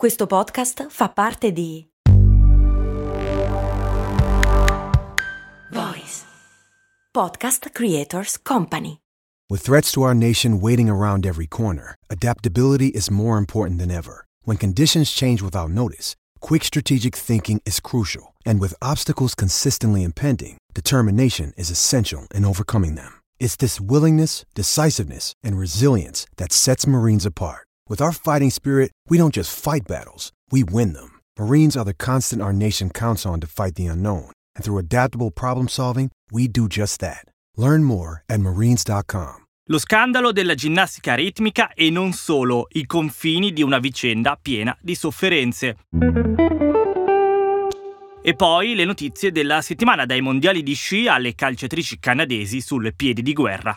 Questo podcast fa parte di Voice Podcast Creators Company. With threats to our nation waiting around every corner, adaptability is more important than ever. When conditions change without notice, quick strategic thinking is crucial, and with obstacles consistently impending, determination is essential in overcoming them. It's this willingness, decisiveness, and resilience that sets Marines apart. With our fighting spirit, we don't just fight battles, we win them. Marines are the constant our nation counts on to fight the unknown, and through adaptable problem solving, we do just that. Learn more at marines.com. Lo scandalo della ginnastica ritmica e non solo i confini di una vicenda piena di sofferenze. E poi le notizie della settimana dai mondiali di sci alle calciatrici canadesi sul piede di guerra.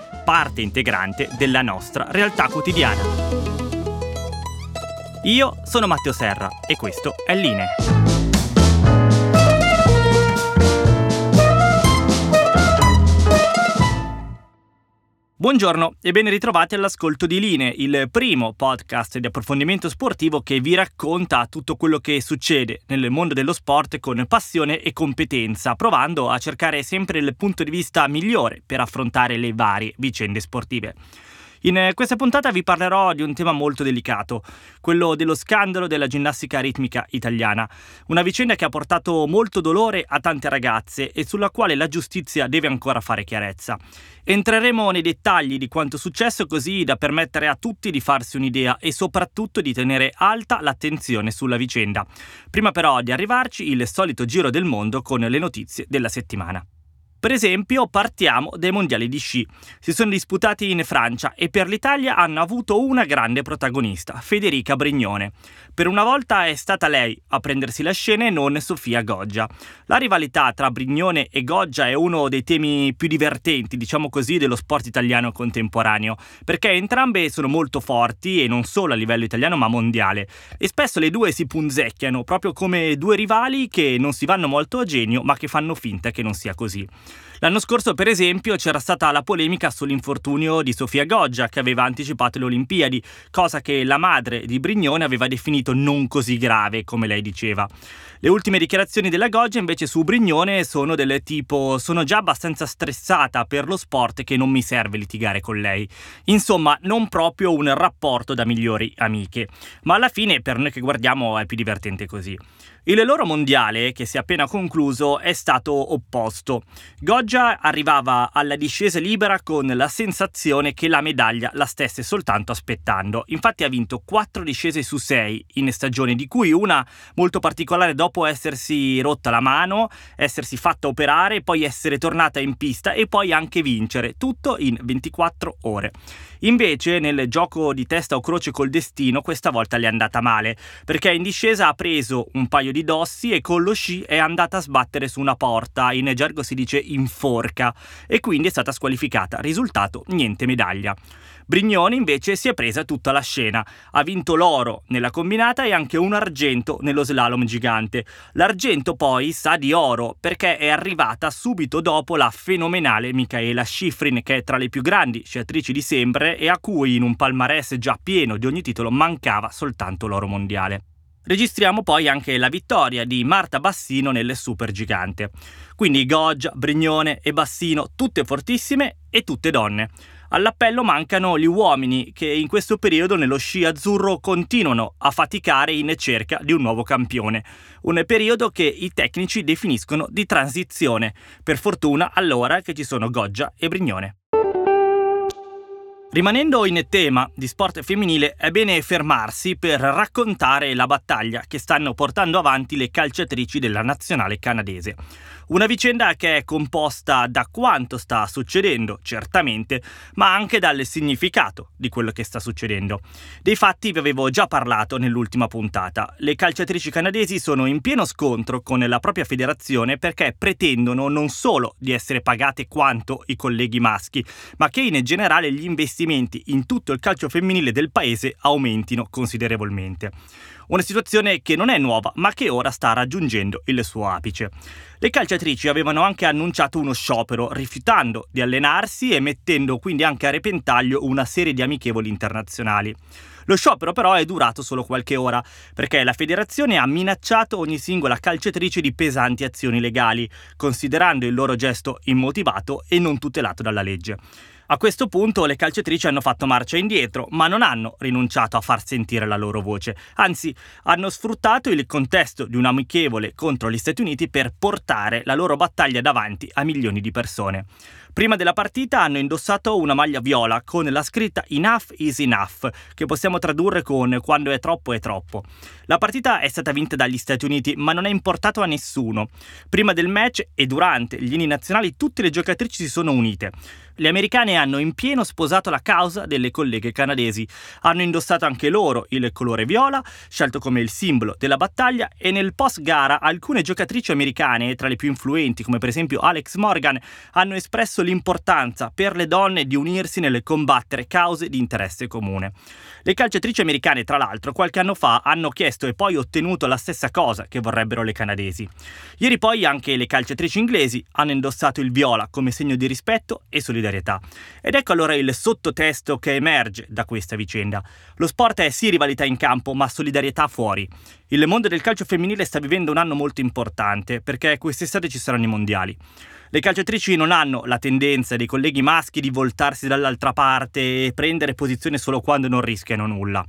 parte integrante della nostra realtà quotidiana. Io sono Matteo Serra e questo è Linee. Buongiorno e ben ritrovati all'ascolto di Linee, il primo podcast di approfondimento sportivo che vi racconta tutto quello che succede nel mondo dello sport con passione e competenza, provando a cercare sempre il punto di vista migliore per affrontare le varie vicende sportive. In eh, questa puntata vi parlerò di un tema molto delicato, quello dello scandalo della ginnastica ritmica italiana, una vicenda che ha portato molto dolore a tante ragazze e sulla quale la giustizia deve ancora fare chiarezza. Entreremo nei dettagli di quanto successo così da permettere a tutti di farsi un'idea e soprattutto di tenere alta l'attenzione sulla vicenda. Prima però di arrivarci il solito giro del mondo con le notizie della settimana. Per esempio, partiamo dai mondiali di sci. Si sono disputati in Francia e per l'Italia hanno avuto una grande protagonista, Federica Brignone. Per una volta è stata lei a prendersi la scena e non Sofia Goggia. La rivalità tra Brignone e Goggia è uno dei temi più divertenti, diciamo così, dello sport italiano contemporaneo, perché entrambe sono molto forti e non solo a livello italiano ma mondiale. E spesso le due si punzecchiano, proprio come due rivali che non si vanno molto a genio ma che fanno finta che non sia così. L'anno scorso, per esempio, c'era stata la polemica sull'infortunio di Sofia Goggia, che aveva anticipato le Olimpiadi, cosa che la madre di Brignone aveva definito non così grave, come lei diceva. Le ultime dichiarazioni della Goggia invece su Brignone sono del tipo sono già abbastanza stressata per lo sport che non mi serve litigare con lei. Insomma, non proprio un rapporto da migliori amiche. Ma alla fine per noi che guardiamo è più divertente così. Il loro mondiale, che si è appena concluso, è stato opposto. Goggia arrivava alla discesa libera con la sensazione che la medaglia la stesse soltanto aspettando. Infatti ha vinto 4 discese su 6 in stagione, di cui una molto particolare dopo essersi rotta la mano, essersi fatta operare, poi essere tornata in pista e poi anche vincere, tutto in 24 ore. Invece nel gioco di testa o croce col destino questa volta le è andata male, perché in discesa ha preso un paio di dossi e con lo sci è andata a sbattere su una porta, in gergo si dice in forca, e quindi è stata squalificata. Risultato niente medaglia. Brignone invece si è presa tutta la scena, ha vinto l'oro nella combinata e anche un argento nello slalom gigante. L'argento poi sa di oro perché è arrivata subito dopo la fenomenale Michaela Schifrin che è tra le più grandi sciatrici di sempre e a cui in un palmarès già pieno di ogni titolo mancava soltanto l'oro mondiale. Registriamo poi anche la vittoria di Marta Bassino nel supergigante. Quindi Goggia, Brignone e Bassino, tutte fortissime e tutte donne. All'appello mancano gli uomini che in questo periodo nello sci azzurro continuano a faticare in cerca di un nuovo campione. Un periodo che i tecnici definiscono di transizione. Per fortuna allora che ci sono Goggia e Brignone. Rimanendo in tema di sport femminile, è bene fermarsi per raccontare la battaglia che stanno portando avanti le calciatrici della nazionale canadese. Una vicenda che è composta da quanto sta succedendo, certamente, ma anche dal significato di quello che sta succedendo. Dei fatti vi avevo già parlato nell'ultima puntata. Le calciatrici canadesi sono in pieno scontro con la propria federazione perché pretendono non solo di essere pagate quanto i colleghi maschi, ma che in generale gli investimenti in tutto il calcio femminile del paese aumentino considerevolmente. Una situazione che non è nuova, ma che ora sta raggiungendo il suo apice. Le calciatrici avevano anche annunciato uno sciopero, rifiutando di allenarsi e mettendo quindi anche a repentaglio una serie di amichevoli internazionali. Lo sciopero però è durato solo qualche ora, perché la federazione ha minacciato ogni singola calciatrice di pesanti azioni legali, considerando il loro gesto immotivato e non tutelato dalla legge. A questo punto le calciatrici hanno fatto marcia indietro, ma non hanno rinunciato a far sentire la loro voce, anzi hanno sfruttato il contesto di un amichevole contro gli Stati Uniti per portare la loro battaglia davanti a milioni di persone. Prima della partita hanno indossato una maglia viola con la scritta Enough is enough, che possiamo tradurre con quando è troppo è troppo. La partita è stata vinta dagli Stati Uniti, ma non è importato a nessuno. Prima del match e durante gli inni nazionali tutte le giocatrici si sono unite. Le americane hanno in pieno sposato la causa delle colleghe canadesi. Hanno indossato anche loro il colore viola, scelto come il simbolo della battaglia, e nel post gara alcune giocatrici americane, tra le più influenti come per esempio Alex Morgan, hanno espresso l'importanza per le donne di unirsi nel combattere cause di interesse comune. Le calciatrici americane, tra l'altro, qualche anno fa hanno chiesto e poi ottenuto la stessa cosa che vorrebbero le canadesi. Ieri poi anche le calciatrici inglesi hanno indossato il viola come segno di rispetto e solidarietà. Ed ecco allora il sottotesto che emerge da questa vicenda. Lo sport è sì rivalità in campo, ma solidarietà fuori. Il mondo del calcio femminile sta vivendo un anno molto importante perché quest'estate ci saranno i mondiali. Le calciatrici non hanno la tendenza dei colleghi maschi di voltarsi dall'altra parte e prendere posizione solo quando non rischiano nulla.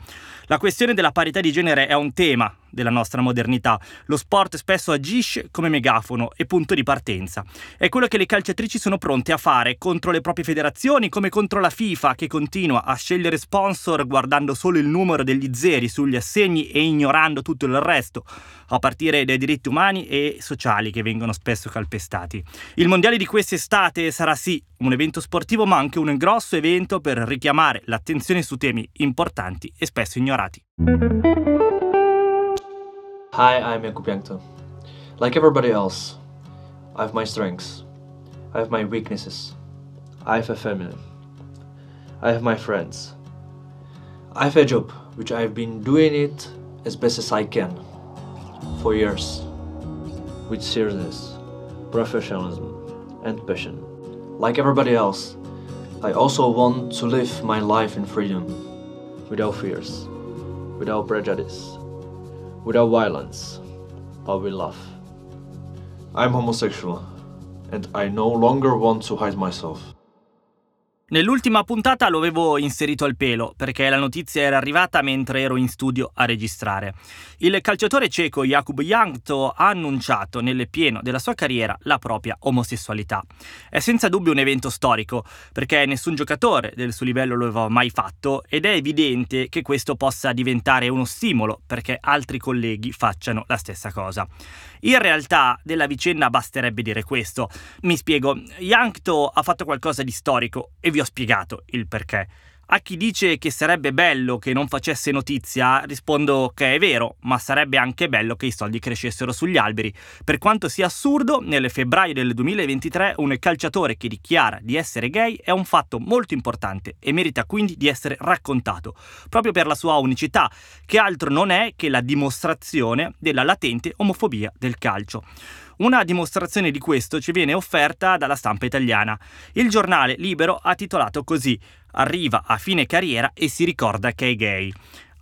La questione della parità di genere è un tema della nostra modernità. Lo sport spesso agisce come megafono e punto di partenza. È quello che le calciatrici sono pronte a fare contro le proprie federazioni, come contro la FIFA che continua a scegliere sponsor guardando solo il numero degli zeri sugli assegni e ignorando tutto il resto, a partire dai diritti umani e sociali che vengono spesso calpestati. Il mondiale di quest'estate sarà sì un evento sportivo, ma anche un grosso evento per richiamare l'attenzione su temi importanti e spesso ignorati. Hi, I'm Jakub Jankto. Like everybody else, I have my strengths. I have my weaknesses. I have a family. I have my friends. I have a job, which I've been doing it as best as I can for years, with seriousness, professionalism, and passion. Like everybody else, I also want to live my life in freedom, without fears, without prejudice without violence, but with love. I'm homosexual, and I no longer want to hide myself. Nell'ultima puntata lo avevo inserito al pelo perché la notizia era arrivata mentre ero in studio a registrare. Il calciatore ceco Jakub Jankto ha annunciato nel pieno della sua carriera la propria omosessualità. È senza dubbio un evento storico perché nessun giocatore del suo livello lo aveva mai fatto ed è evidente che questo possa diventare uno stimolo perché altri colleghi facciano la stessa cosa. In realtà della vicenda basterebbe dire questo. Mi spiego, Yankto ha fatto qualcosa di storico e vi ho spiegato il perché. A chi dice che sarebbe bello che non facesse notizia, rispondo che è vero, ma sarebbe anche bello che i soldi crescessero sugli alberi. Per quanto sia assurdo, nel febbraio del 2023 un calciatore che dichiara di essere gay è un fatto molto importante e merita quindi di essere raccontato, proprio per la sua unicità, che altro non è che la dimostrazione della latente omofobia del calcio. Una dimostrazione di questo ci viene offerta dalla stampa italiana. Il giornale Libero ha titolato così Arriva a fine carriera e si ricorda che è gay.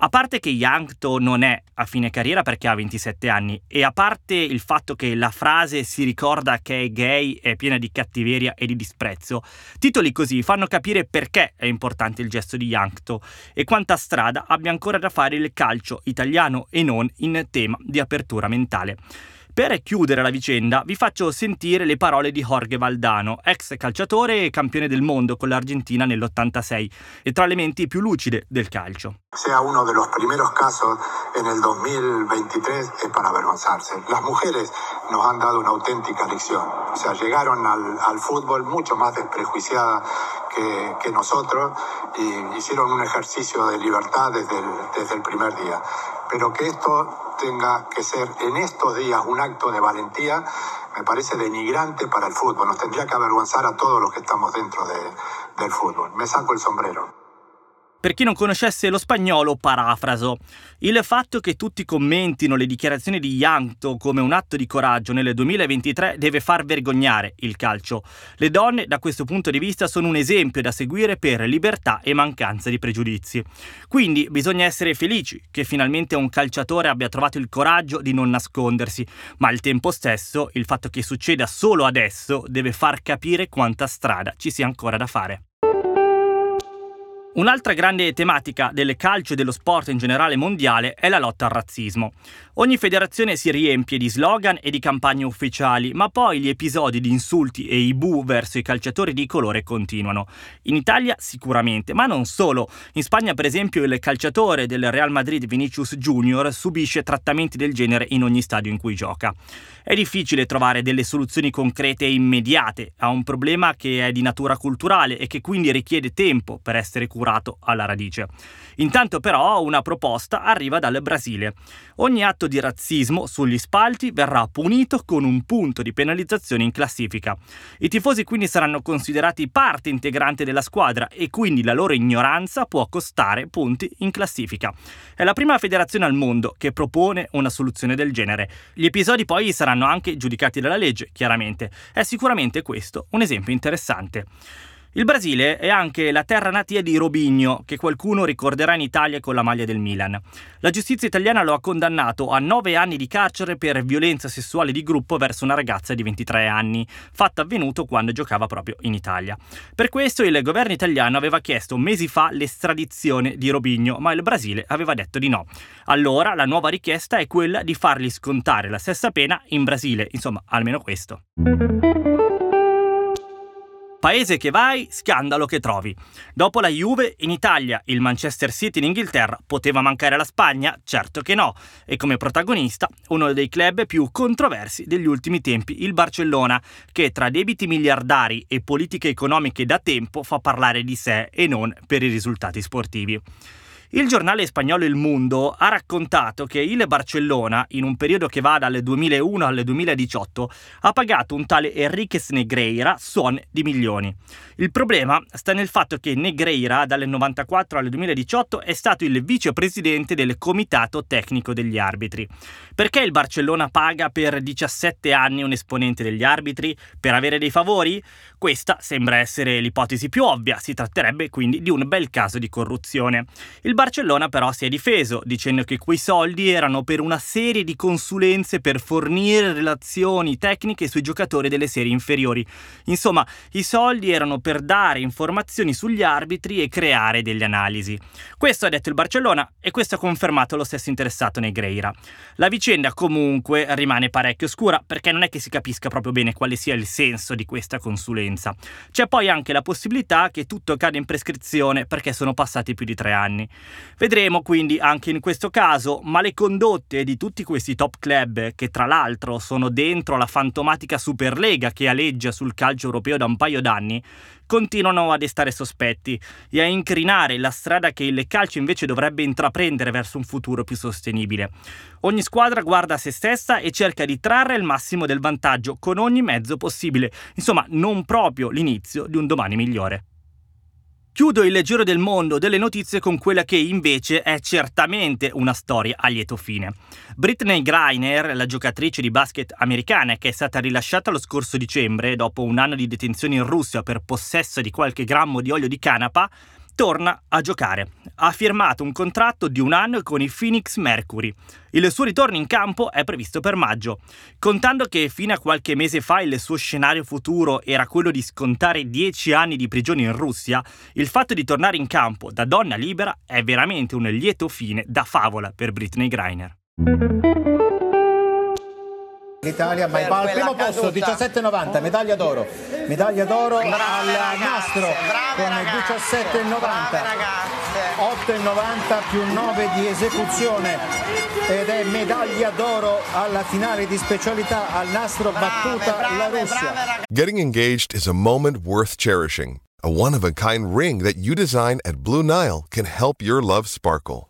A parte che Yankto non è a fine carriera perché ha 27 anni e a parte il fatto che la frase si ricorda che è gay è piena di cattiveria e di disprezzo, titoli così fanno capire perché è importante il gesto di Yankto e quanta strada abbia ancora da fare il calcio italiano e non in tema di apertura mentale. Per chiudere la vicenda vi faccio sentire le parole di Jorge Valdano, ex calciatore e campione del mondo con l'Argentina nell'86 e tra le menti più lucide del calcio. Sea uno de los primeros casos en el 2023 es para avergonzarse. Las mujeres nos han dado una auténtica lección. O sea, llegaron al, al fútbol mucho más desprejuiciadas que, que, nosotros y hicieron un ejercicio de libertad desde el, desde el primer día. Pero que esto tenga que ser en estos días un acto de valentía me parece denigrante para el fútbol. Nos tendría que avergonzar a todos los que estamos dentro de, del fútbol. Me saco el sombrero. Per chi non conoscesse lo spagnolo, parafraso. Il fatto che tutti commentino le dichiarazioni di Yankto come un atto di coraggio nel 2023 deve far vergognare il calcio. Le donne, da questo punto di vista, sono un esempio da seguire per libertà e mancanza di pregiudizi. Quindi bisogna essere felici che finalmente un calciatore abbia trovato il coraggio di non nascondersi, ma al tempo stesso il fatto che succeda solo adesso deve far capire quanta strada ci sia ancora da fare. Un'altra grande tematica del calcio e dello sport in generale mondiale è la lotta al razzismo. Ogni federazione si riempie di slogan e di campagne ufficiali, ma poi gli episodi di insulti e i bu verso i calciatori di colore continuano. In Italia sicuramente, ma non solo. In Spagna, per esempio, il calciatore del Real Madrid Vinicius Junior subisce trattamenti del genere in ogni stadio in cui gioca. È difficile trovare delle soluzioni concrete e immediate a un problema che è di natura culturale e che quindi richiede tempo per essere curato alla radice. Intanto però una proposta arriva dal Brasile. Ogni atto di razzismo sugli spalti verrà punito con un punto di penalizzazione in classifica. I tifosi quindi saranno considerati parte integrante della squadra e quindi la loro ignoranza può costare punti in classifica. È la prima federazione al mondo che propone una soluzione del genere. Gli episodi poi saranno anche giudicati dalla legge, chiaramente. È sicuramente questo un esempio interessante. Il Brasile è anche la terra natia di Robinho, che qualcuno ricorderà in Italia con la maglia del Milan. La giustizia italiana lo ha condannato a nove anni di carcere per violenza sessuale di gruppo verso una ragazza di 23 anni, fatto avvenuto quando giocava proprio in Italia. Per questo il governo italiano aveva chiesto mesi fa l'estradizione di Robinho, ma il Brasile aveva detto di no. Allora la nuova richiesta è quella di fargli scontare la stessa pena in Brasile, insomma, almeno questo. Paese che vai, scandalo che trovi. Dopo la Juve in Italia, il Manchester City in Inghilterra, poteva mancare la Spagna? Certo che no. E come protagonista, uno dei club più controversi degli ultimi tempi, il Barcellona, che tra debiti miliardari e politiche economiche da tempo fa parlare di sé e non per i risultati sportivi. Il giornale spagnolo Il Mundo ha raccontato che il Barcellona, in un periodo che va dal 2001 al 2018, ha pagato un tale Enriquez Negreira suone di milioni. Il problema sta nel fatto che Negreira, dal 94 al 2018, è stato il vicepresidente del comitato tecnico degli arbitri. Perché il Barcellona paga per 17 anni un esponente degli arbitri? Per avere dei favori? Questa sembra essere l'ipotesi più ovvia, si tratterebbe quindi di un bel caso di corruzione. Il Barcellona però si è difeso, dicendo che quei soldi erano per una serie di consulenze per fornire relazioni tecniche sui giocatori delle serie inferiori. Insomma, i soldi erano per dare informazioni sugli arbitri e creare delle analisi. Questo ha detto il Barcellona e questo ha confermato lo stesso interessato Negreira. La vicenda comunque rimane parecchio oscura perché non è che si capisca proprio bene quale sia il senso di questa consulenza. C'è poi anche la possibilità che tutto cade in prescrizione perché sono passati più di tre anni. Vedremo quindi anche in questo caso, ma le condotte di tutti questi top club, che tra l'altro sono dentro la fantomatica Superlega che aleggia sul calcio europeo da un paio d'anni, continuano a destare sospetti e a incrinare la strada che il calcio invece dovrebbe intraprendere verso un futuro più sostenibile. Ogni squadra guarda a se stessa e cerca di trarre il massimo del vantaggio con ogni mezzo possibile, insomma non proprio l'inizio di un domani migliore. Chiudo il giro del mondo delle notizie con quella che invece è certamente una storia a lieto fine. Britney Griner, la giocatrice di basket americana che è stata rilasciata lo scorso dicembre dopo un anno di detenzione in Russia per possesso di qualche grammo di olio di canapa, torna a giocare. Ha firmato un contratto di un anno con i Phoenix Mercury. Il suo ritorno in campo è previsto per maggio. Contando che fino a qualche mese fa il suo scenario futuro era quello di scontare 10 anni di prigione in Russia, il fatto di tornare in campo da donna libera è veramente un lieto fine da favola per Britney Griner. L'Italia ma al primo posto 17,90 medaglia d'oro medaglia d'oro al nastro con 17,90 ragazze 8,90 più 9 di esecuzione ed è medaglia d'oro alla finale di specialità al nastro battuta la Russia. Getting engaged is a moment worth cherishing. A one of a kind ring that you design at Blue Nile can help your love sparkle.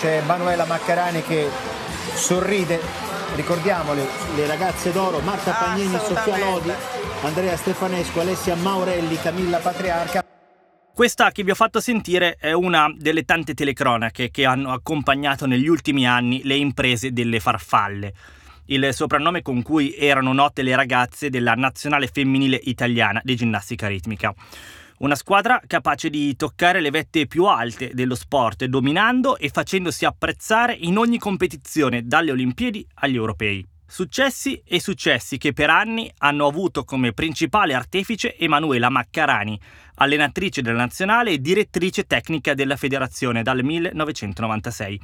C'è Manuela Maccarani che sorride. Ricordiamole, le ragazze d'oro, Marta Pagnini, Sofia Lodi, Andrea Stefanescu, Alessia Maurelli, Camilla Patriarca. Questa che vi ho fatto sentire è una delle tante telecronache che hanno accompagnato negli ultimi anni le imprese delle farfalle, il soprannome con cui erano note le ragazze della nazionale femminile italiana di ginnastica ritmica. Una squadra capace di toccare le vette più alte dello sport, dominando e facendosi apprezzare in ogni competizione, dalle Olimpiadi agli europei. Successi e successi che per anni hanno avuto come principale artefice Emanuela Maccarani, allenatrice della nazionale e direttrice tecnica della federazione dal 1996.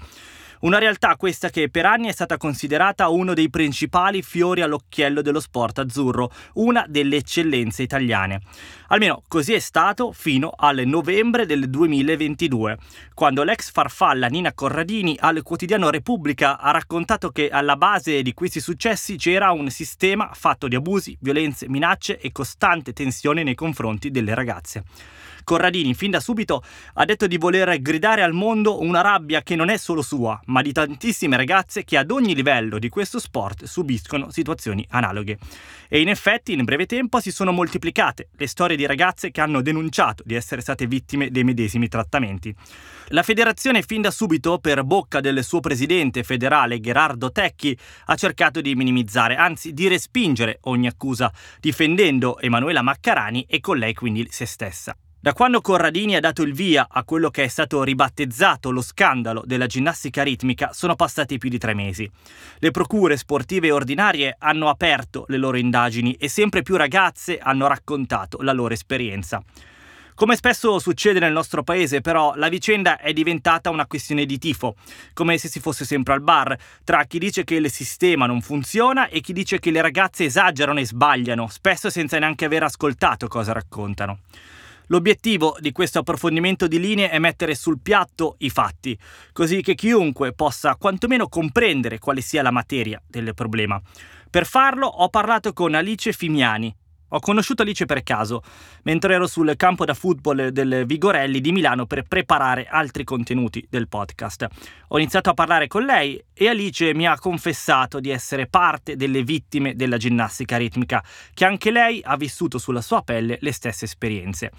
Una realtà questa che per anni è stata considerata uno dei principali fiori all'occhiello dello sport azzurro, una delle eccellenze italiane. Almeno così è stato fino al novembre del 2022, quando l'ex farfalla Nina Corradini al quotidiano Repubblica ha raccontato che alla base di questi successi c'era un sistema fatto di abusi, violenze, minacce e costante tensione nei confronti delle ragazze. Corradini fin da subito ha detto di voler gridare al mondo una rabbia che non è solo sua, ma di tantissime ragazze che ad ogni livello di questo sport subiscono situazioni analoghe. E in effetti in breve tempo si sono moltiplicate le storie di ragazze che hanno denunciato di essere state vittime dei medesimi trattamenti. La federazione fin da subito, per bocca del suo presidente federale Gerardo Tecchi, ha cercato di minimizzare, anzi di respingere ogni accusa, difendendo Emanuela Maccarani e con lei quindi se stessa. Da quando Corradini ha dato il via a quello che è stato ribattezzato lo scandalo della ginnastica ritmica sono passati più di tre mesi. Le procure sportive ordinarie hanno aperto le loro indagini e sempre più ragazze hanno raccontato la loro esperienza. Come spesso succede nel nostro paese, però, la vicenda è diventata una questione di tifo, come se si fosse sempre al bar, tra chi dice che il sistema non funziona e chi dice che le ragazze esagerano e sbagliano, spesso senza neanche aver ascoltato cosa raccontano. L'obiettivo di questo approfondimento di linee è mettere sul piatto i fatti, così che chiunque possa quantomeno comprendere quale sia la materia del problema. Per farlo ho parlato con Alice Fimiani, ho conosciuto Alice per caso, mentre ero sul campo da football del Vigorelli di Milano per preparare altri contenuti del podcast. Ho iniziato a parlare con lei e Alice mi ha confessato di essere parte delle vittime della ginnastica ritmica, che anche lei ha vissuto sulla sua pelle le stesse esperienze.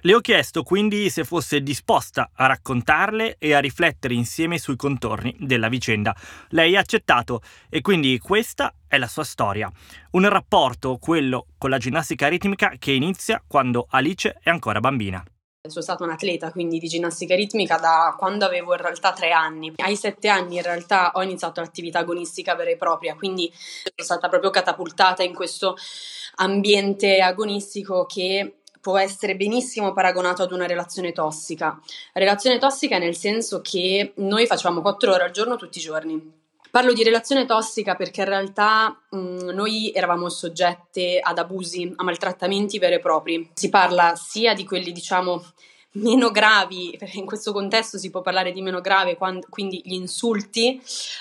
Le ho chiesto quindi se fosse disposta a raccontarle e a riflettere insieme sui contorni della vicenda. Lei ha accettato e quindi questa è la sua storia. Un rapporto, quello con la ginnastica ritmica, che inizia quando Alice è ancora bambina. Sono stata un atleta quindi di ginnastica ritmica da quando avevo in realtà tre anni. Ai sette anni in realtà ho iniziato l'attività agonistica vera e propria, quindi sono stata proprio catapultata in questo ambiente agonistico che può essere benissimo paragonato ad una relazione tossica. Relazione tossica nel senso che noi facciamo 4 ore al giorno tutti i giorni. Parlo di relazione tossica perché in realtà mh, noi eravamo soggette ad abusi, a maltrattamenti veri e propri. Si parla sia di quelli, diciamo, meno gravi, perché in questo contesto si può parlare di meno grave, quando, quindi gli insulti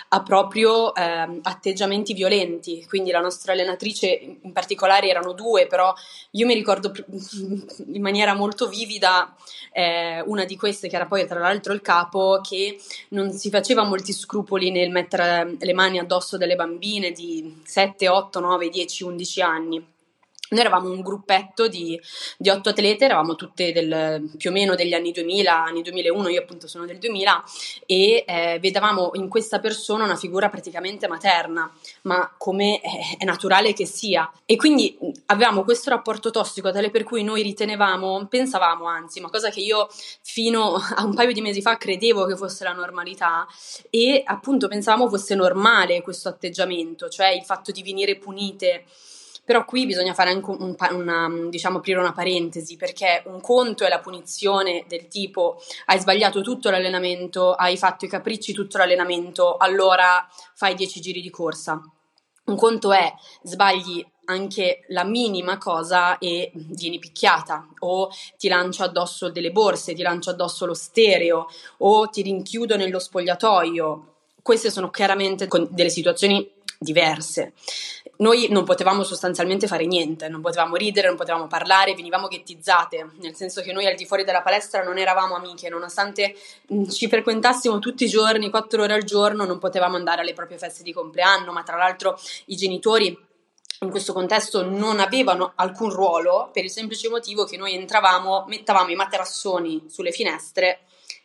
a proprio eh, atteggiamenti violenti. Quindi la nostra allenatrice in particolare erano due, però io mi ricordo in maniera molto vivida eh, una di queste, che era poi tra l'altro il capo, che non si faceva molti scrupoli nel mettere le mani addosso delle bambine di 7, 8, 9, 10, 11 anni noi eravamo un gruppetto di, di, otto atlete, eravamo tutte del, più o meno degli anni 2000, anni 2001, io appunto sono del 2000, e eh, vedevamo in questa persona una figura praticamente materna, ma come è, è, naturale che sia. E quindi avevamo questo rapporto tossico tale per cui noi ritenevamo, pensavamo anzi, ma cosa che io fino a un paio di mesi fa credevo che fosse la normalità, e appunto pensavamo fosse normale questo atteggiamento, cioè il fatto di venire punite però qui bisogna fare anche un, una, diciamo, aprire una parentesi, perché un conto è la punizione del tipo hai sbagliato tutto l'allenamento, hai fatto i capricci tutto l'allenamento, allora fai 10 giri di corsa. Un conto è sbagli anche la minima cosa e vieni picchiata o ti lancio addosso delle borse, ti lancio addosso lo stereo o ti rinchiudo nello spogliatoio. Queste sono chiaramente delle situazioni diverse. Noi non potevamo sostanzialmente fare niente, non potevamo ridere, non potevamo parlare, venivamo ghettizzate, nel senso che noi al di fuori della palestra non eravamo amiche, nonostante mm, ci frequentassimo tutti i giorni, quattro ore al giorno, non potevamo andare alle proprie feste di compleanno, ma tra l'altro i genitori in questo contesto non avevano alcun ruolo per il semplice motivo che noi entravamo, mettavamo i materassoni sulle finestre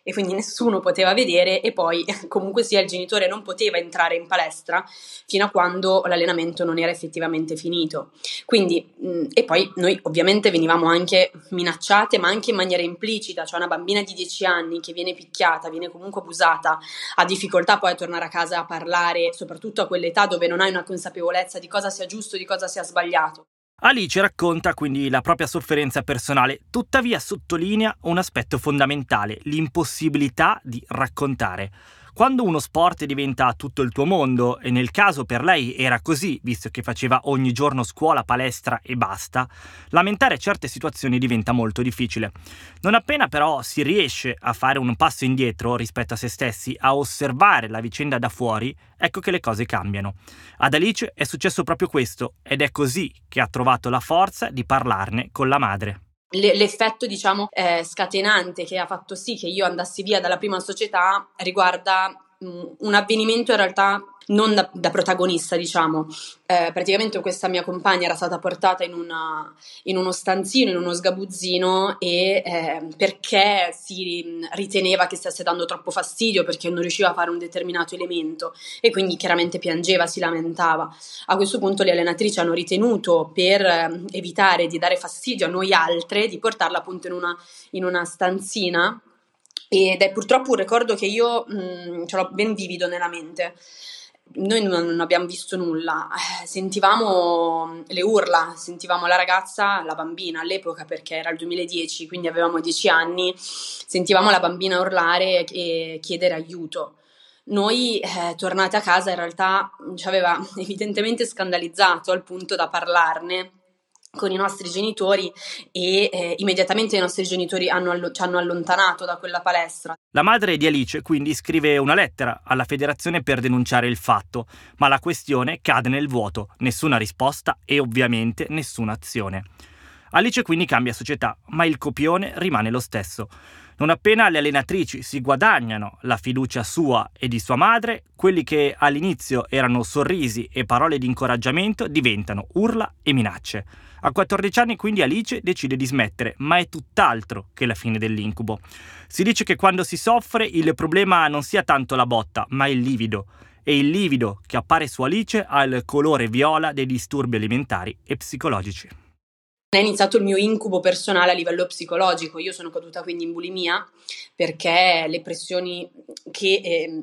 e quindi nessuno poteva vedere e poi comunque sia il genitore non poteva entrare in palestra fino a quando l'allenamento non era effettivamente finito. Quindi, mh, e poi noi ovviamente venivamo anche minacciate, ma anche in maniera implicita, cioè una bambina di 10 anni che viene picchiata, viene comunque abusata, ha difficoltà poi a tornare a casa a parlare, soprattutto a quell'età dove non hai una consapevolezza di cosa sia giusto, di cosa sia sbagliato. Alice racconta quindi la propria sofferenza personale, tuttavia sottolinea un aspetto fondamentale, l'impossibilità di raccontare. Quando uno sport diventa tutto il tuo mondo, e nel caso per lei era così, visto che faceva ogni giorno scuola, palestra e basta, lamentare certe situazioni diventa molto difficile. Non appena però si riesce a fare un passo indietro rispetto a se stessi, a osservare la vicenda da fuori, ecco che le cose cambiano. Ad Alice è successo proprio questo ed è così che ha trovato la forza di parlarne con la madre l'effetto diciamo eh, scatenante che ha fatto sì che io andassi via dalla prima società riguarda un avvenimento in realtà non da, da protagonista, diciamo. Eh, praticamente questa mia compagna era stata portata in, una, in uno stanzino, in uno sgabuzzino, e eh, perché si riteneva che stesse dando troppo fastidio, perché non riusciva a fare un determinato elemento, e quindi chiaramente piangeva, si lamentava. A questo punto le allenatrici hanno ritenuto, per eh, evitare di dare fastidio a noi altre, di portarla appunto in una, in una stanzina. Ed è purtroppo un ricordo che io mh, ce l'ho ben vivido nella mente. Noi non abbiamo visto nulla, eh, sentivamo le urla, sentivamo la ragazza, la bambina all'epoca perché era il 2010, quindi avevamo 10 anni, sentivamo la bambina urlare e chiedere aiuto. Noi, eh, tornate a casa, in realtà ci aveva evidentemente scandalizzato al punto da parlarne con i nostri genitori e eh, immediatamente i nostri genitori hanno, ci hanno allontanato da quella palestra. La madre di Alice quindi scrive una lettera alla federazione per denunciare il fatto, ma la questione cade nel vuoto, nessuna risposta e ovviamente nessuna azione. Alice quindi cambia società, ma il copione rimane lo stesso. Non appena le allenatrici si guadagnano la fiducia sua e di sua madre, quelli che all'inizio erano sorrisi e parole di incoraggiamento diventano urla e minacce. A 14 anni quindi Alice decide di smettere, ma è tutt'altro che la fine dell'incubo. Si dice che quando si soffre il problema non sia tanto la botta, ma il livido. E il livido che appare su Alice ha il colore viola dei disturbi alimentari e psicologici. È iniziato il mio incubo personale a livello psicologico. Io sono caduta quindi in bulimia perché le pressioni che eh,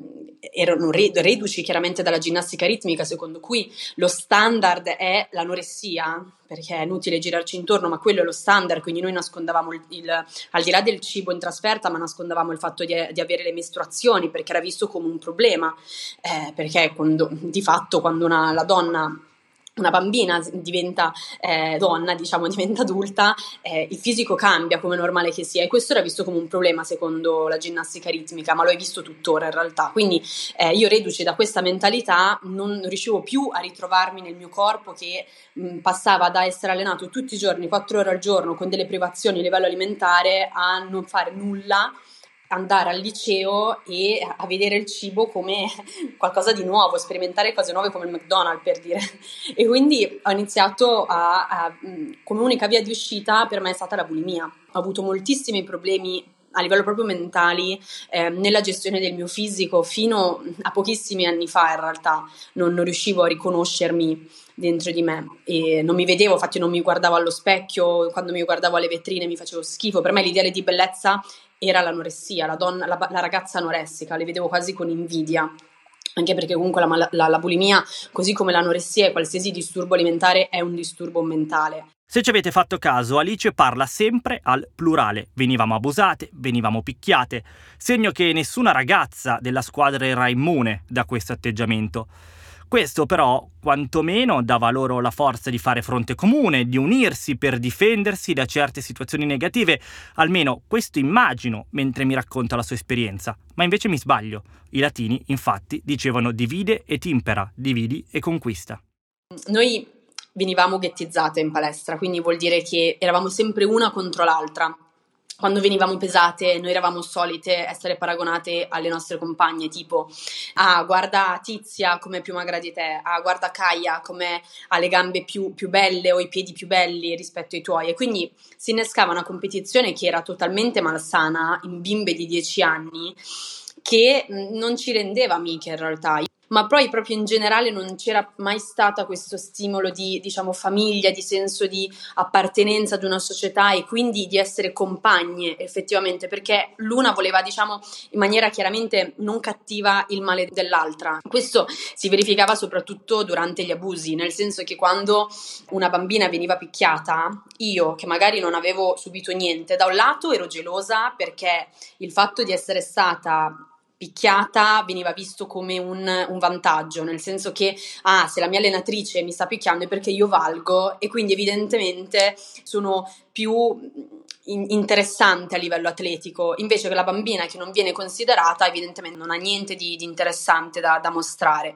erano reduci chiaramente dalla ginnastica ritmica, secondo cui lo standard è l'anoressia, perché è inutile girarci intorno, ma quello è lo standard, quindi noi nascondavamo il, il al di là del cibo in trasferta, ma nascondavamo il fatto di, di avere le mestruazioni perché era visto come un problema, eh, perché quando, di fatto quando una, la donna una bambina diventa eh, donna, diciamo, diventa adulta, eh, il fisico cambia come normale che sia e questo era visto come un problema secondo la ginnastica ritmica, ma lo hai visto tuttora in realtà. Quindi eh, io reduce da questa mentalità non riuscivo più a ritrovarmi nel mio corpo che mh, passava da essere allenato tutti i giorni, quattro ore al giorno, con delle privazioni a livello alimentare, a non fare nulla andare al liceo e a vedere il cibo come qualcosa di nuovo, sperimentare cose nuove come il McDonald's per dire. E quindi ho iniziato a, a come unica via di uscita per me è stata la bulimia. Ho avuto moltissimi problemi a livello proprio mentali eh, nella gestione del mio fisico fino a pochissimi anni fa in realtà non, non, riuscivo a riconoscermi dentro di me e non mi vedevo, infatti non mi guardavo allo specchio, quando mi guardavo alle vetrine mi facevo schifo, per me l'ideale di bellezza era l'anoressia, la, donna, la, la ragazza anoressica, le vedevo quasi con invidia anche perché comunque la, la, la, bulimia, così come l'anoressia e qualsiasi disturbo alimentare, è un disturbo mentale. Se ci avete fatto caso, Alice parla sempre al plurale. Venivamo abusate, venivamo picchiate, segno che nessuna ragazza della squadra era immune da questo atteggiamento. Questo però quantomeno dava loro la forza di fare fronte comune, di unirsi per difendersi da certe situazioni negative, almeno questo immagino mentre mi racconta la sua esperienza, ma invece mi sbaglio. I latini infatti dicevano divide e timpera, dividi e conquista. Noi venivamo ghettizzate in palestra, quindi vuol dire che eravamo sempre una contro l'altra. Quando venivamo pesate, noi eravamo solite essere paragonate alle nostre compagne, tipo, ah, guarda Tizia come è più magra di te, ah, guarda Kaia come ha le gambe più, più belle o i piedi più belli rispetto ai tuoi. E quindi si innescava una competizione che era totalmente malsana in bimbe di 10 anni che non ci rendeva amiche in realtà ma poi proprio in generale non c'era mai stato questo stimolo di, diciamo, famiglia, di senso di appartenenza ad una società e quindi di essere compagne effettivamente, perché l'una voleva, diciamo, in maniera chiaramente non cattiva il male dell'altra. Questo si verificava soprattutto durante gli abusi, nel senso che quando una bambina veniva picchiata, io che magari non avevo subito niente, da un lato ero gelosa perché il fatto di essere stata picchiata veniva visto come un, un, vantaggio, nel senso che ah, se la mia allenatrice mi sta picchiando è perché io valgo e quindi evidentemente sono più interessante a livello atletico, invece che la bambina che non viene considerata evidentemente non ha niente di, di interessante da, da, mostrare.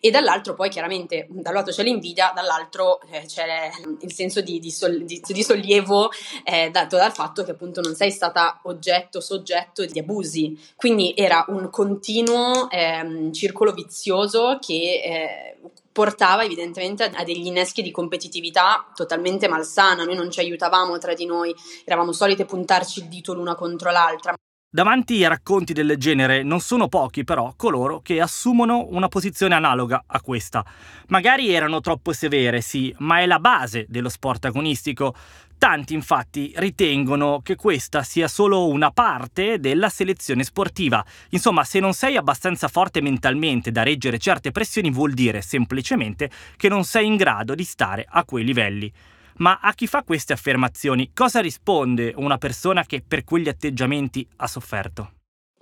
E dall'altro poi chiaramente da un lato c'è l'invidia, dall'altro eh, c'è il senso di, di, sol, di sollievo eh, dato dal fatto che appunto non sei stata oggetto, soggetto di abusi. Quindi era un continuo eh, circolo vizioso che eh, portava evidentemente a degli inneschi di competitività totalmente malsana, noi non ci aiutavamo tra di noi, eravamo solite puntarci il dito l'una contro l'altra. Davanti a racconti del genere non sono pochi però coloro che assumono una posizione analoga a questa. Magari erano troppo severe, sì, ma è la base dello sport agonistico. Tanti infatti ritengono che questa sia solo una parte della selezione sportiva. Insomma, se non sei abbastanza forte mentalmente da reggere certe pressioni vuol dire semplicemente che non sei in grado di stare a quei livelli. Ma a chi fa queste affermazioni cosa risponde una persona che per quegli atteggiamenti ha sofferto?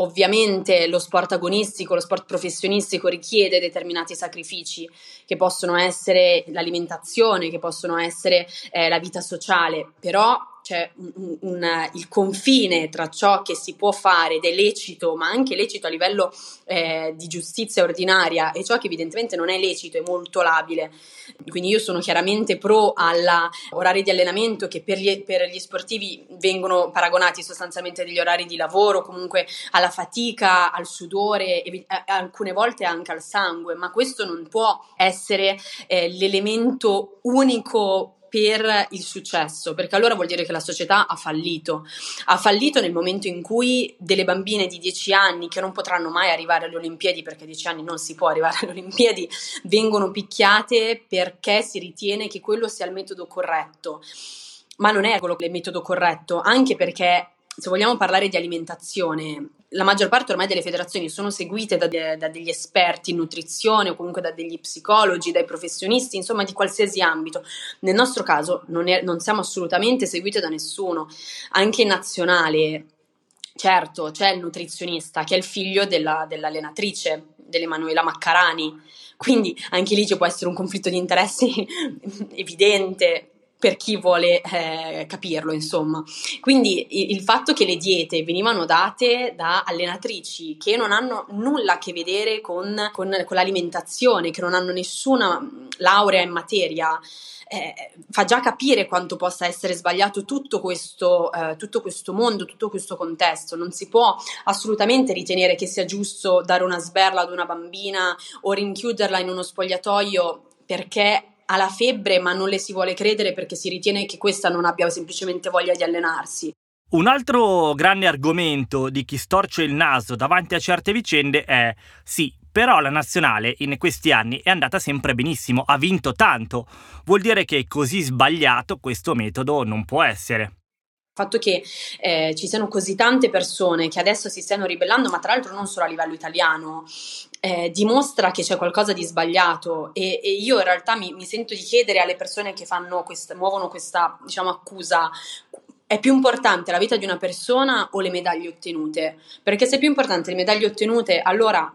Ovviamente lo sport agonistico, lo sport professionistico richiede determinati sacrifici che possono essere l'alimentazione, che possono essere eh, la vita sociale, però c'è un, un, il confine tra ciò che si può fare ed è lecito, ma anche lecito a livello eh, di giustizia ordinaria e ciò che evidentemente non è lecito, è molto labile. Quindi io sono chiaramente pro all'orario di allenamento che per gli, per gli sportivi vengono paragonati sostanzialmente degli orari di lavoro, comunque alla fatica, al sudore, e, alcune volte anche al sangue, ma questo non può essere eh, l'elemento unico per il successo, perché allora vuol dire che la società ha fallito. Ha fallito nel momento in cui delle bambine di 10 anni che non potranno mai arrivare alle Olimpiadi, perché a 10 anni non si può arrivare alle Olimpiadi, vengono picchiate perché si ritiene che quello sia il metodo corretto. Ma non è quello il metodo corretto, anche perché se vogliamo parlare di alimentazione, la maggior parte ormai delle federazioni sono seguite da, de, da, degli esperti in nutrizione o comunque da degli psicologi, dai professionisti, insomma di qualsiasi ambito. Nel nostro caso non, è, non siamo assolutamente seguite da nessuno, anche in nazionale. Certo, c'è il nutrizionista che è il figlio della, dell'allenatrice, dell'Emanuela Maccarani, quindi anche lì ci può essere un conflitto di interessi evidente, per chi vuole eh, capirlo, insomma. Quindi il, fatto che le diete venivano date da allenatrici che non hanno nulla a che vedere con, con, con l'alimentazione, che non hanno nessuna laurea in materia, eh, fa già capire quanto possa essere sbagliato tutto questo, eh, tutto questo mondo, tutto questo contesto. Non si può assolutamente ritenere che sia giusto dare una sberla ad una bambina o rinchiuderla in uno spogliatoio perché ha la febbre ma non le si vuole credere perché si ritiene che questa non abbia semplicemente voglia di allenarsi. Un altro grande argomento di chi storce il naso davanti a certe vicende è sì, però la nazionale in questi anni è andata sempre benissimo, ha vinto tanto. Vuol dire che così sbagliato questo metodo non può essere. Il fatto che eh, ci siano così tante persone che adesso si stiano ribellando, ma tra l'altro non solo a livello italiano, eh, dimostra che c'è qualcosa di sbagliato e, e io in realtà mi, mi, sento di chiedere alle persone che questa, muovono questa diciamo, accusa è più importante la vita di una persona o le medaglie ottenute? Perché se è più importante le medaglie ottenute, allora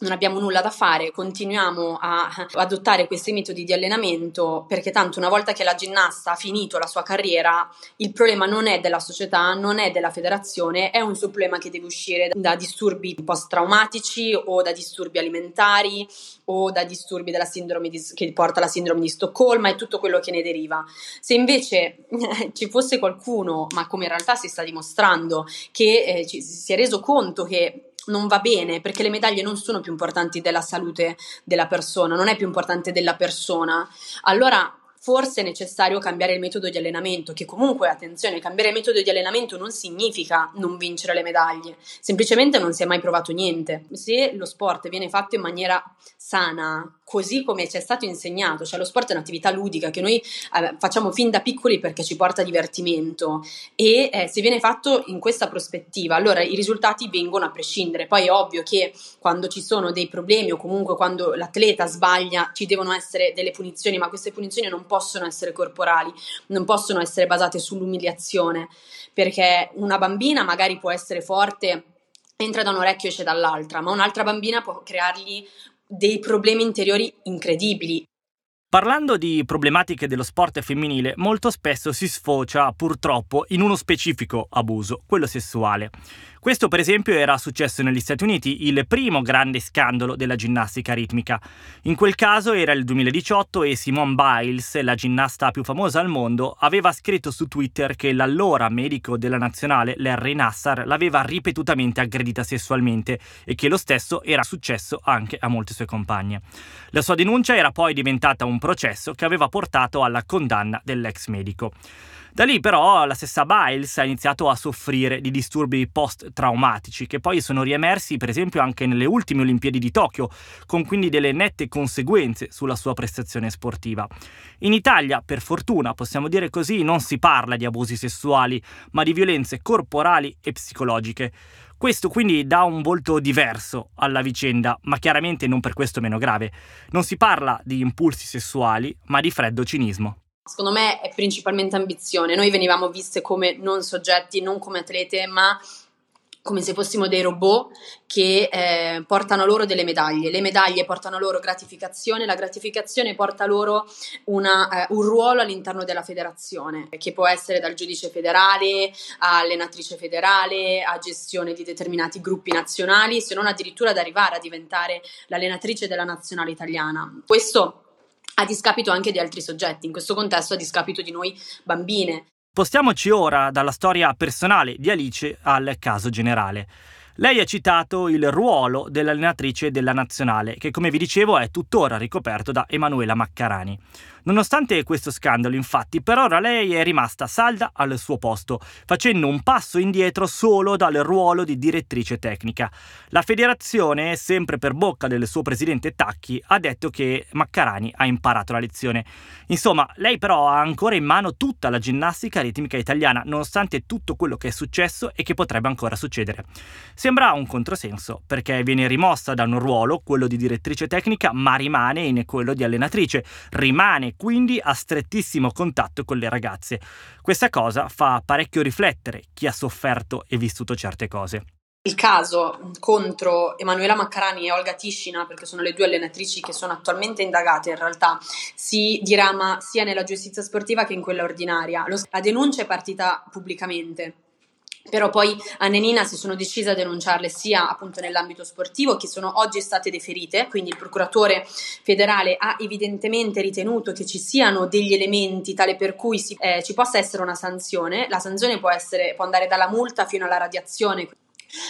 non abbiamo nulla da fare, continuiamo a adottare questi metodi di allenamento perché tanto una volta che la ginnasta ha finito la sua carriera, il problema non è della società, non è della federazione, è un suo problema che deve uscire da disturbi post-traumatici o da disturbi alimentari o da disturbi della sindrome di, che porta alla sindrome di Stoccolma e tutto quello che ne deriva. Se invece ci fosse qualcuno, ma come in realtà si sta dimostrando, che eh, ci, si è reso conto che non va bene perché le medaglie non sono più importanti della salute della persona, non è più importante della persona. Allora forse è necessario cambiare il metodo di allenamento, che comunque, attenzione, cambiare il metodo di allenamento non significa non vincere le medaglie, semplicemente non si è mai provato niente. Se lo sport viene fatto in maniera sana, così come ci è stato insegnato, cioè lo sport è un'attività ludica che noi eh, facciamo fin da piccoli perché ci porta divertimento e eh, se viene fatto in questa prospettiva, allora i risultati vengono a prescindere. Poi è ovvio che quando ci sono dei problemi o comunque quando l'atleta sbaglia ci devono essere delle punizioni, ma queste punizioni non possono essere corporali, non possono essere basate sull'umiliazione, perché una bambina magari può essere forte entra da un orecchio e esce dall'altra, ma un'altra bambina può creargli dei problemi interiori incredibili. Parlando di problematiche dello sport femminile, molto spesso si sfocia purtroppo in uno specifico abuso, quello sessuale. Questo per esempio era successo negli Stati Uniti, il primo grande scandalo della ginnastica ritmica. In quel caso era il 2018 e Simone Biles, la ginnasta più famosa al mondo, aveva scritto su Twitter che l'allora medico della nazionale, Larry Nassar, l'aveva ripetutamente aggredita sessualmente e che lo stesso era successo anche a molte sue compagne. La sua denuncia era poi diventata un processo che aveva portato alla condanna dell'ex medico. Da lì però la stessa Biles ha iniziato a soffrire di disturbi post-traumatici che poi sono riemersi per esempio anche nelle ultime Olimpiadi di Tokyo, con quindi delle nette conseguenze sulla sua prestazione sportiva. In Italia, per fortuna, possiamo dire così, non si parla di abusi sessuali, ma di violenze corporali e psicologiche. Questo quindi dà un volto diverso alla vicenda, ma chiaramente non per questo meno grave. Non si parla di impulsi sessuali, ma di freddo cinismo. Secondo me è principalmente ambizione. Noi venivamo viste come non soggetti, non come atlete, ma come se fossimo dei robot che eh, portano loro delle medaglie. Le medaglie portano loro gratificazione, la gratificazione porta loro una, eh, un ruolo all'interno della federazione, che può essere dal giudice federale a allenatrice federale, a gestione di determinati gruppi nazionali, se non addirittura ad arrivare a diventare l'allenatrice della nazionale italiana. Questo a discapito anche di altri soggetti, in questo contesto a discapito di noi bambine. Spostiamoci ora dalla storia personale di Alice al caso generale. Lei ha citato il ruolo dell'allenatrice della nazionale, che come vi dicevo è tuttora ricoperto da Emanuela Maccarani. Nonostante questo scandalo, infatti, per ora lei è rimasta salda al suo posto, facendo un passo indietro solo dal ruolo di direttrice tecnica. La federazione, sempre per bocca del suo presidente Tacchi, ha detto che Maccarani ha imparato la lezione. Insomma, lei però ha ancora in mano tutta la ginnastica ritmica italiana, nonostante tutto quello che è successo e che potrebbe ancora succedere. Sembra un controsenso, perché viene rimossa da un ruolo, quello di direttrice tecnica, ma rimane in quello di allenatrice. Rimane quindi a strettissimo contatto con le ragazze. Questa cosa fa parecchio riflettere chi ha sofferto e vissuto certe cose. il caso contro Emanuela Maccarani e Olga Tiscina, perché sono le due allenatrici che sono attualmente indagate, in realtà si dirama sia nella giustizia sportiva che in quella ordinaria. La denuncia è partita pubblicamente però poi Anna e Nina si sono decise a denunciarle sia appunto nell'ambito sportivo che sono oggi state deferite, quindi il procuratore federale ha evidentemente ritenuto che ci siano degli elementi tale per cui si, eh, ci possa essere una sanzione, la sanzione può, essere, può andare dalla multa fino alla radiazione.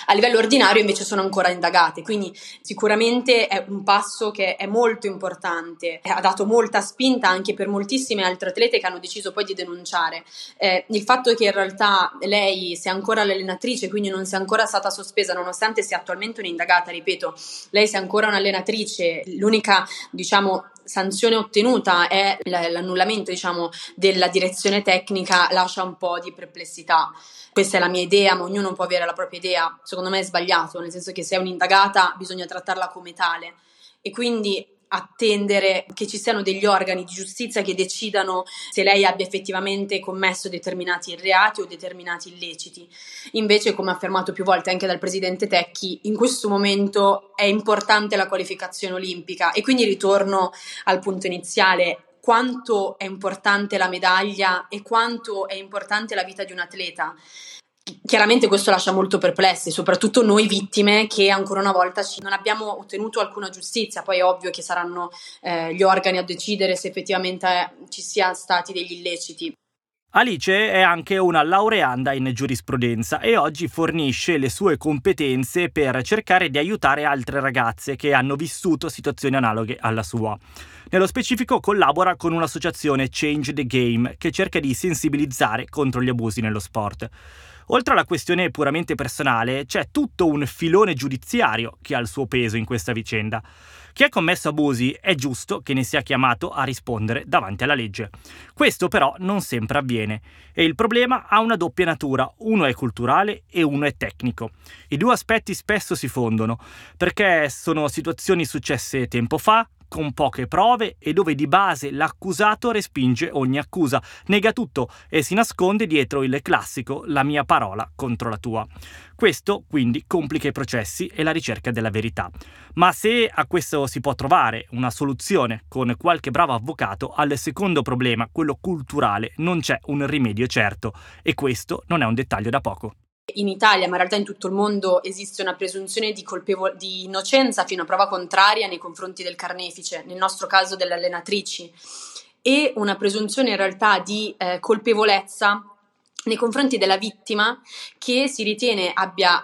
A livello ordinario invece sono ancora indagate, quindi sicuramente è un passo che è molto importante, ha dato molta spinta anche per moltissime altre atlete che hanno deciso poi di denunciare. Eh, il fatto che in realtà lei sia ancora l'allenatrice, quindi non sia ancora stata sospesa, nonostante sia attualmente un'indagata, ripeto, lei sia ancora un'allenatrice, l'unica diciamo sanzione ottenuta è l'annullamento diciamo, della direzione tecnica lascia un po' di perplessità. Questa è la mia idea, ma ognuno può avere la propria idea. Secondo me è sbagliato, nel senso che se è un'indagata bisogna trattarla come tale. E quindi attendere che ci siano degli organi di giustizia che decidano se lei abbia effettivamente commesso determinati reati o determinati illeciti. Invece, come affermato più volte anche dal presidente Tecchi, in questo momento è importante la qualificazione olimpica e quindi ritorno al punto iniziale quanto è importante la medaglia e quanto è importante la vita di un atleta. Chiaramente questo lascia molto perplessi, soprattutto noi vittime che ancora una volta non abbiamo ottenuto alcuna giustizia, poi è ovvio che saranno eh, gli organi a decidere se effettivamente ci siano stati degli illeciti. Alice è anche una laureanda in giurisprudenza e oggi fornisce le sue competenze per cercare di aiutare altre ragazze che hanno vissuto situazioni analoghe alla sua. Nello specifico collabora con un'associazione Change the Game che cerca di sensibilizzare contro gli abusi nello sport. Oltre alla questione puramente personale, c'è tutto un filone giudiziario che ha il suo peso in questa vicenda. Chi ha commesso abusi è giusto che ne sia chiamato a rispondere davanti alla legge. Questo però non sempre avviene e il problema ha una doppia natura, uno è culturale e uno è tecnico. I due aspetti spesso si fondono perché sono situazioni successe tempo fa, con poche prove e dove di base l'accusato respinge ogni accusa, nega tutto e si nasconde dietro il classico la mia parola contro la tua. Questo quindi complica i processi e la ricerca della verità. Ma se a questo si può trovare una soluzione con qualche bravo avvocato, al secondo problema, quello culturale, non c'è un rimedio certo e questo non è un dettaglio da poco in Italia, ma in realtà in tutto il mondo, esiste una presunzione di, colpevo- di innocenza fino a prova contraria nei confronti del carnefice, nel nostro caso delle allenatrici, e una presunzione in realtà di eh, colpevolezza nei confronti della vittima che si ritiene abbia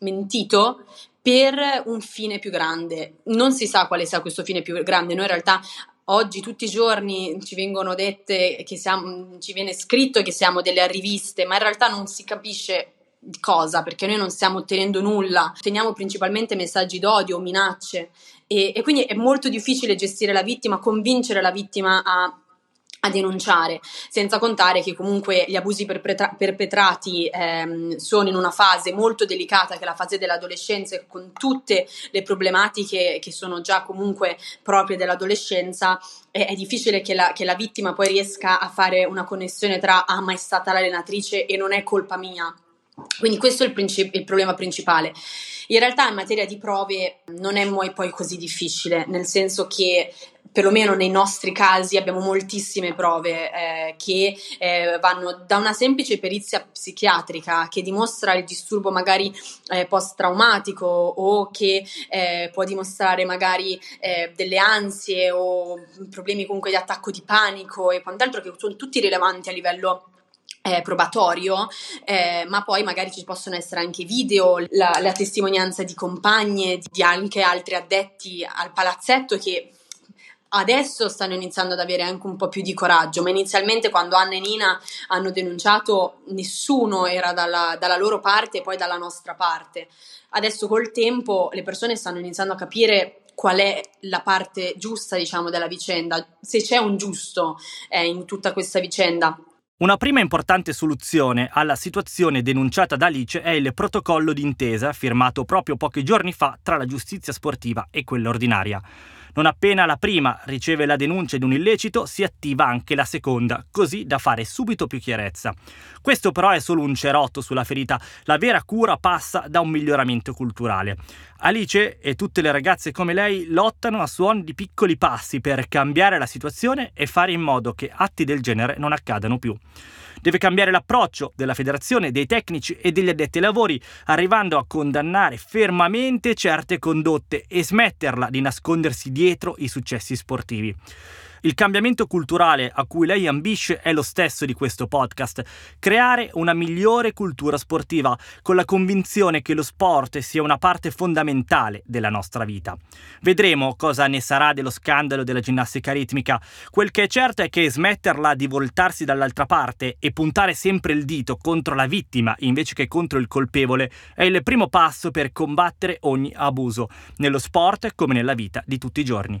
mentito per un fine più grande. Non si sa quale sia questo fine più grande, noi in realtà oggi tutti i giorni ci vengono dette che siamo, ci viene scritto che siamo delle arriviste, ma in realtà non si capisce cosa, perché noi non stiamo ottenendo nulla, otteniamo principalmente messaggi d'odio, minacce. E, e quindi è molto difficile gestire la vittima, convincere la vittima a a denunciare, senza contare che comunque gli abusi perpetra- perpetrati ehm, sono in una fase molto delicata, che è la fase dell'adolescenza, con tutte le problematiche che sono già comunque proprie dell'adolescenza, è, è difficile che la, che la, vittima poi riesca a fare una connessione tra ah ma è stata l'allenatrice e non è colpa mia, quindi questo è il, princip- il, problema principale. In realtà in materia di prove non è poi così difficile, nel senso che perlomeno nei nostri casi abbiamo moltissime prove eh, che eh, vanno da una semplice perizia psichiatrica che dimostra il disturbo magari eh, post-traumatico o che eh, può dimostrare magari eh, delle ansie o problemi comunque di attacco di panico e quant'altro che sono tutti rilevanti a livello eh, probatorio, eh, ma poi magari ci possono essere anche video, la, la testimonianza di compagne, di, anche altri addetti al palazzetto che adesso stanno iniziando ad avere anche un po' più di coraggio, ma inizialmente quando Anna e Nina hanno denunciato nessuno era dalla, dalla, loro parte e poi dalla nostra parte. Adesso col tempo le persone stanno iniziando a capire qual è la parte giusta, diciamo, della vicenda, se c'è un giusto eh, in tutta questa vicenda. Una prima importante soluzione alla situazione denunciata da Alice è il protocollo d'intesa firmato proprio pochi giorni fa tra la giustizia sportiva e quella ordinaria. Non appena la prima riceve la denuncia di un illecito, si attiva anche la seconda, così da fare subito più chiarezza. Questo però è solo un cerotto sulla ferita, la vera cura passa da un miglioramento culturale. Alice e tutte le ragazze come lei lottano a suoni di piccoli passi per cambiare la situazione e fare in modo che atti del genere non accadano più. Deve cambiare l'approccio della federazione, dei tecnici e degli addetti ai lavori, arrivando a condannare fermamente certe condotte e smetterla di nascondersi dietro i successi sportivi. Il cambiamento culturale a cui lei ambisce è lo stesso di questo podcast, creare una migliore cultura sportiva, con la convinzione che lo sport sia una parte fondamentale della nostra vita. Vedremo cosa ne sarà dello scandalo della ginnastica ritmica. Quel che è certo è che smetterla di voltarsi dall'altra parte e puntare sempre il dito contro la vittima invece che contro il colpevole è il primo passo per combattere ogni abuso, nello sport come nella vita di tutti i giorni.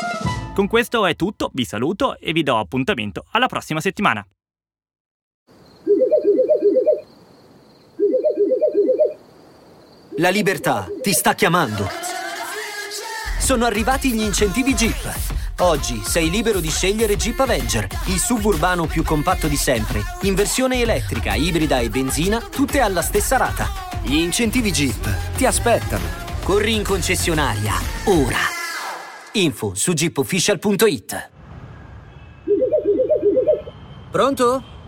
Con questo è tutto, vi saluto e vi do appuntamento alla prossima settimana. La libertà ti sta chiamando. Sono arrivati gli incentivi Jeep. Oggi sei libero di scegliere Jeep Avenger, il suburbano più compatto di sempre, in versione elettrica, ibrida e benzina, tutte alla stessa rata. Gli incentivi Jeep ti aspettano. Corri in concessionaria, ora. Info su jeepofficial.it Pronto?